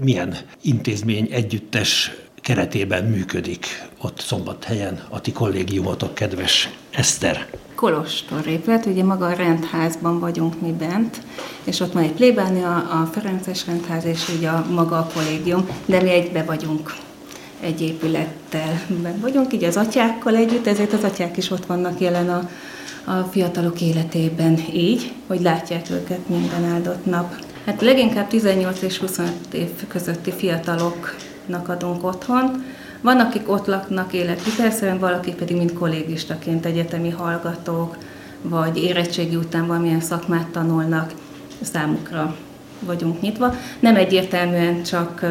milyen intézmény együttes keretében működik ott szombathelyen a ti kollégiumotok, kedves Eszter? Kolostor épület, ugye maga a rendházban vagyunk mi bent, és ott van egy plébánia, a Ferences rendház és ugye a maga a kollégium, de mi egybe vagyunk egy épülettel ben vagyunk, így az atyákkal együtt, ezért az atyák is ott vannak jelen a, a fiatalok életében így, hogy látják őket minden áldott nap. Hát leginkább 18 és 25 év közötti fiataloknak adunk otthon. Van, akik ott laknak életvitelszerűen, valaki pedig mint kollégistaként egyetemi hallgatók, vagy érettségi után valamilyen szakmát tanulnak, számukra vagyunk nyitva. Nem egyértelműen csak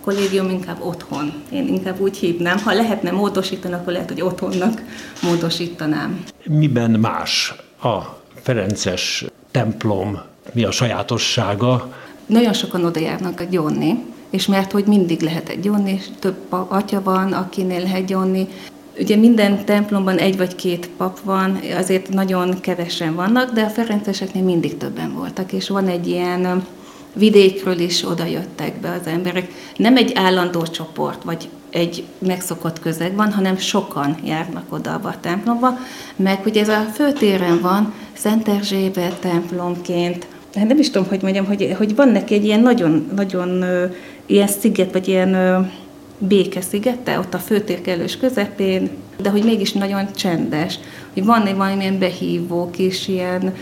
kollégium, inkább otthon. Én inkább úgy hívnám. Ha lehetne módosítani, akkor lehet, hogy otthonnak módosítanám. Miben más a Ferences templom, mi a sajátossága? Nagyon sokan oda járnak a gyónni, és mert hogy mindig lehet egy gyónni, több atya van, akinél lehet gyónni. Ugye minden templomban egy vagy két pap van, azért nagyon kevesen vannak, de a Ferenceseknél mindig többen voltak, és van egy ilyen vidékről is oda jöttek be az emberek. Nem egy állandó csoport, vagy egy megszokott közeg van, hanem sokan járnak oda a templomba, meg hogy ez a főtéren van, Szent Erzsébe templomként, hát nem is tudom, hogy mondjam, hogy, hogy van neki egy ilyen nagyon, nagyon ilyen sziget, vagy ilyen békeszigete, ott a főtér kellős közepén, de hogy mégis nagyon csendes, hogy van egy valamilyen behívó kis ilyen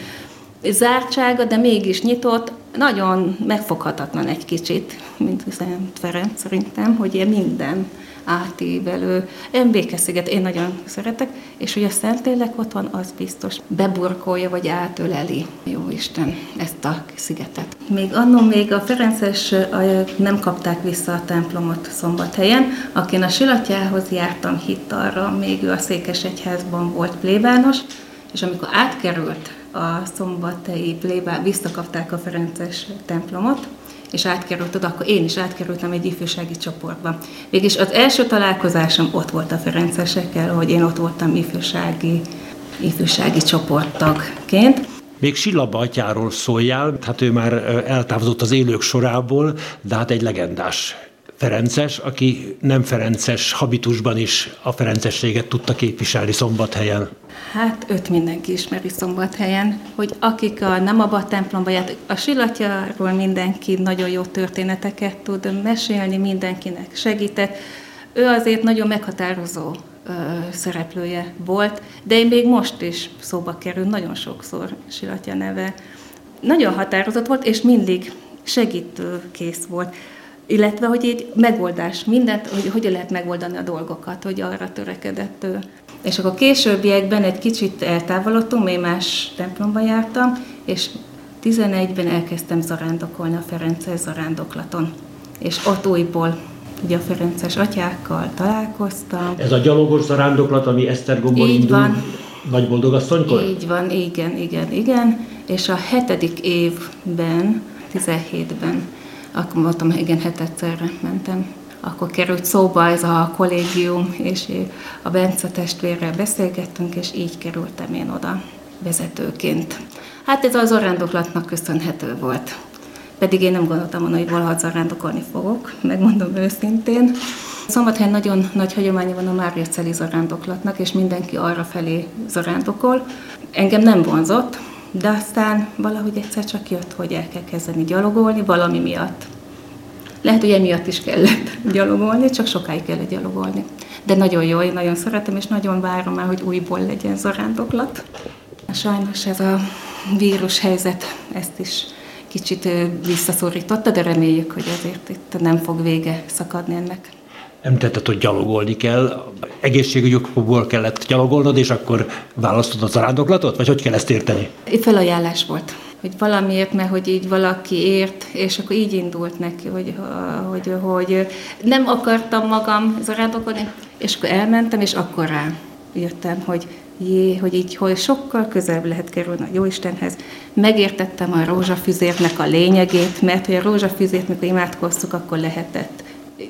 zártsága, de mégis nyitott, nagyon megfoghatatlan egy kicsit, mint Szent Ferenc szerintem, hogy ilyen minden átívelő. Én Békesziget én nagyon szeretek, és hogy a Szentlélek ott van, az biztos beburkolja vagy átöleli, jó Isten, ezt a szigetet. Még annó még a Ferences nem kapták vissza a templomot szombathelyen, akin a Silatjához jártam hitt arra, még ő a Székesegyházban volt plébános, és amikor átkerült a szombathelyi plébá, visszakapták a Ferences templomot, és átkerült oda, akkor én is átkerültem egy ifjúsági csoportba. Végis az első találkozásom ott volt a Ferencesekkel, hogy én ott voltam ifjúsági, ifjúsági csoporttagként. Még Silla Batyáról szóljál, hát ő már eltávozott az élők sorából, de hát egy legendás Ferences, aki nem Ferences habitusban is a Ferencességet tudta képviselni Szombathelyen. Hát őt mindenki ismeri Szombathelyen, hogy akik a, nem abba a templomba járt, a Silatjáról mindenki nagyon jó történeteket tud mesélni, mindenkinek segített. Ő azért nagyon meghatározó ö, szereplője volt, de én még most is szóba kerül nagyon sokszor Silatja neve. Nagyon határozott volt, és mindig segítőkész volt illetve hogy egy megoldás, mindent, hogy hogyan lehet megoldani a dolgokat, hogy arra törekedett ő. És akkor későbbiekben egy kicsit eltávolodtunk, még más templomba jártam, és 11-ben elkezdtem zarándokolni a Ferences zarándoklaton. És ott újból ugye a Ferences atyákkal találkoztam. Ez a gyalogos zarándoklat, ami Esztergomból Így indul, van. nagy boldogasszonykor? Így van, igen, igen, igen. És a hetedik évben, 17-ben akkor voltam, igen, hetedszerre mentem. Akkor került szóba ez a kollégium, és a Bence testvérrel beszélgettünk, és így kerültem én oda vezetőként. Hát ez az zarándoklatnak köszönhető volt. Pedig én nem gondoltam volna, hogy valaha zarándokolni fogok, megmondom őszintén. Szombathelyen nagyon nagy hagyománya van a Mária Celi zarándoklatnak, és mindenki arra felé zarándokol. Engem nem vonzott, de aztán valahogy egyszer csak jött, hogy el kell kezdeni gyalogolni valami miatt. Lehet, hogy emiatt is kellett gyalogolni, csak sokáig kellett gyalogolni. De nagyon jó, én nagyon szeretem, és nagyon várom már, hogy újból legyen zarándoklat. Sajnos ez a vírus helyzet ezt is kicsit visszaszorította, de reméljük, hogy azért itt nem fog vége szakadni ennek. Említetted, hogy gyalogolni kell. Egészségügyi okokból kellett gyalogolnod, és akkor választod a zarándoklatot? Vagy hogy kell ezt érteni? Felajánlás volt hogy valamiért, mert hogy így valaki ért, és akkor így indult neki, hogy, hogy, hogy nem akartam magam zarándokolni, és akkor elmentem, és akkor rá jöttem, hogy jé, hogy így hogy sokkal közelebb lehet kerülni a Jóistenhez. Megértettem a rózsafüzérnek a lényegét, mert hogy a rózsafüzért, mikor imádkoztuk, akkor lehetett.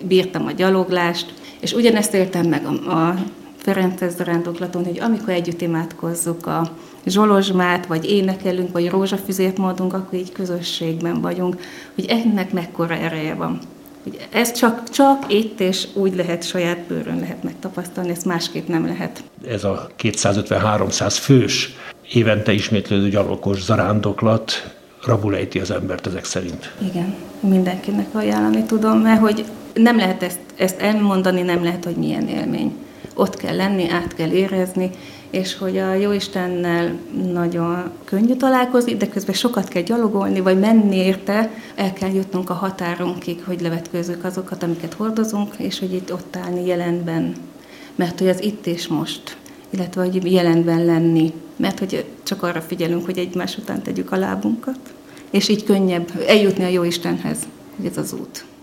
Bírtam a gyaloglást, és ugyanezt éltem meg a, a Ferences zarándoklaton, hogy amikor együtt imádkozzuk a zsolozsmát, vagy énekelünk, vagy rózsafüzért mondunk, akkor így közösségben vagyunk, hogy ennek mekkora ereje van. Hogy ez csak, csak itt és úgy lehet, saját bőrön lehet megtapasztalni, ezt másképp nem lehet. Ez a 250-300 fős évente ismétlődő gyalogos zarándoklat rabulejti az embert ezek szerint. Igen, mindenkinek ajánlani tudom, mert hogy nem lehet ezt, ezt elmondani, nem lehet, hogy milyen élmény. Ott kell lenni, át kell érezni, és hogy a Jóistennel nagyon könnyű találkozni, de közben sokat kell gyalogolni, vagy menni érte, el kell jutnunk a határunkig, hogy levetkőzzük azokat, amiket hordozunk, és hogy itt ott állni jelenben. Mert hogy az itt és most, illetve hogy jelenben lenni, mert hogy csak arra figyelünk, hogy egymás után tegyük a lábunkat, és így könnyebb eljutni a Jóistenhez, hogy ez az út.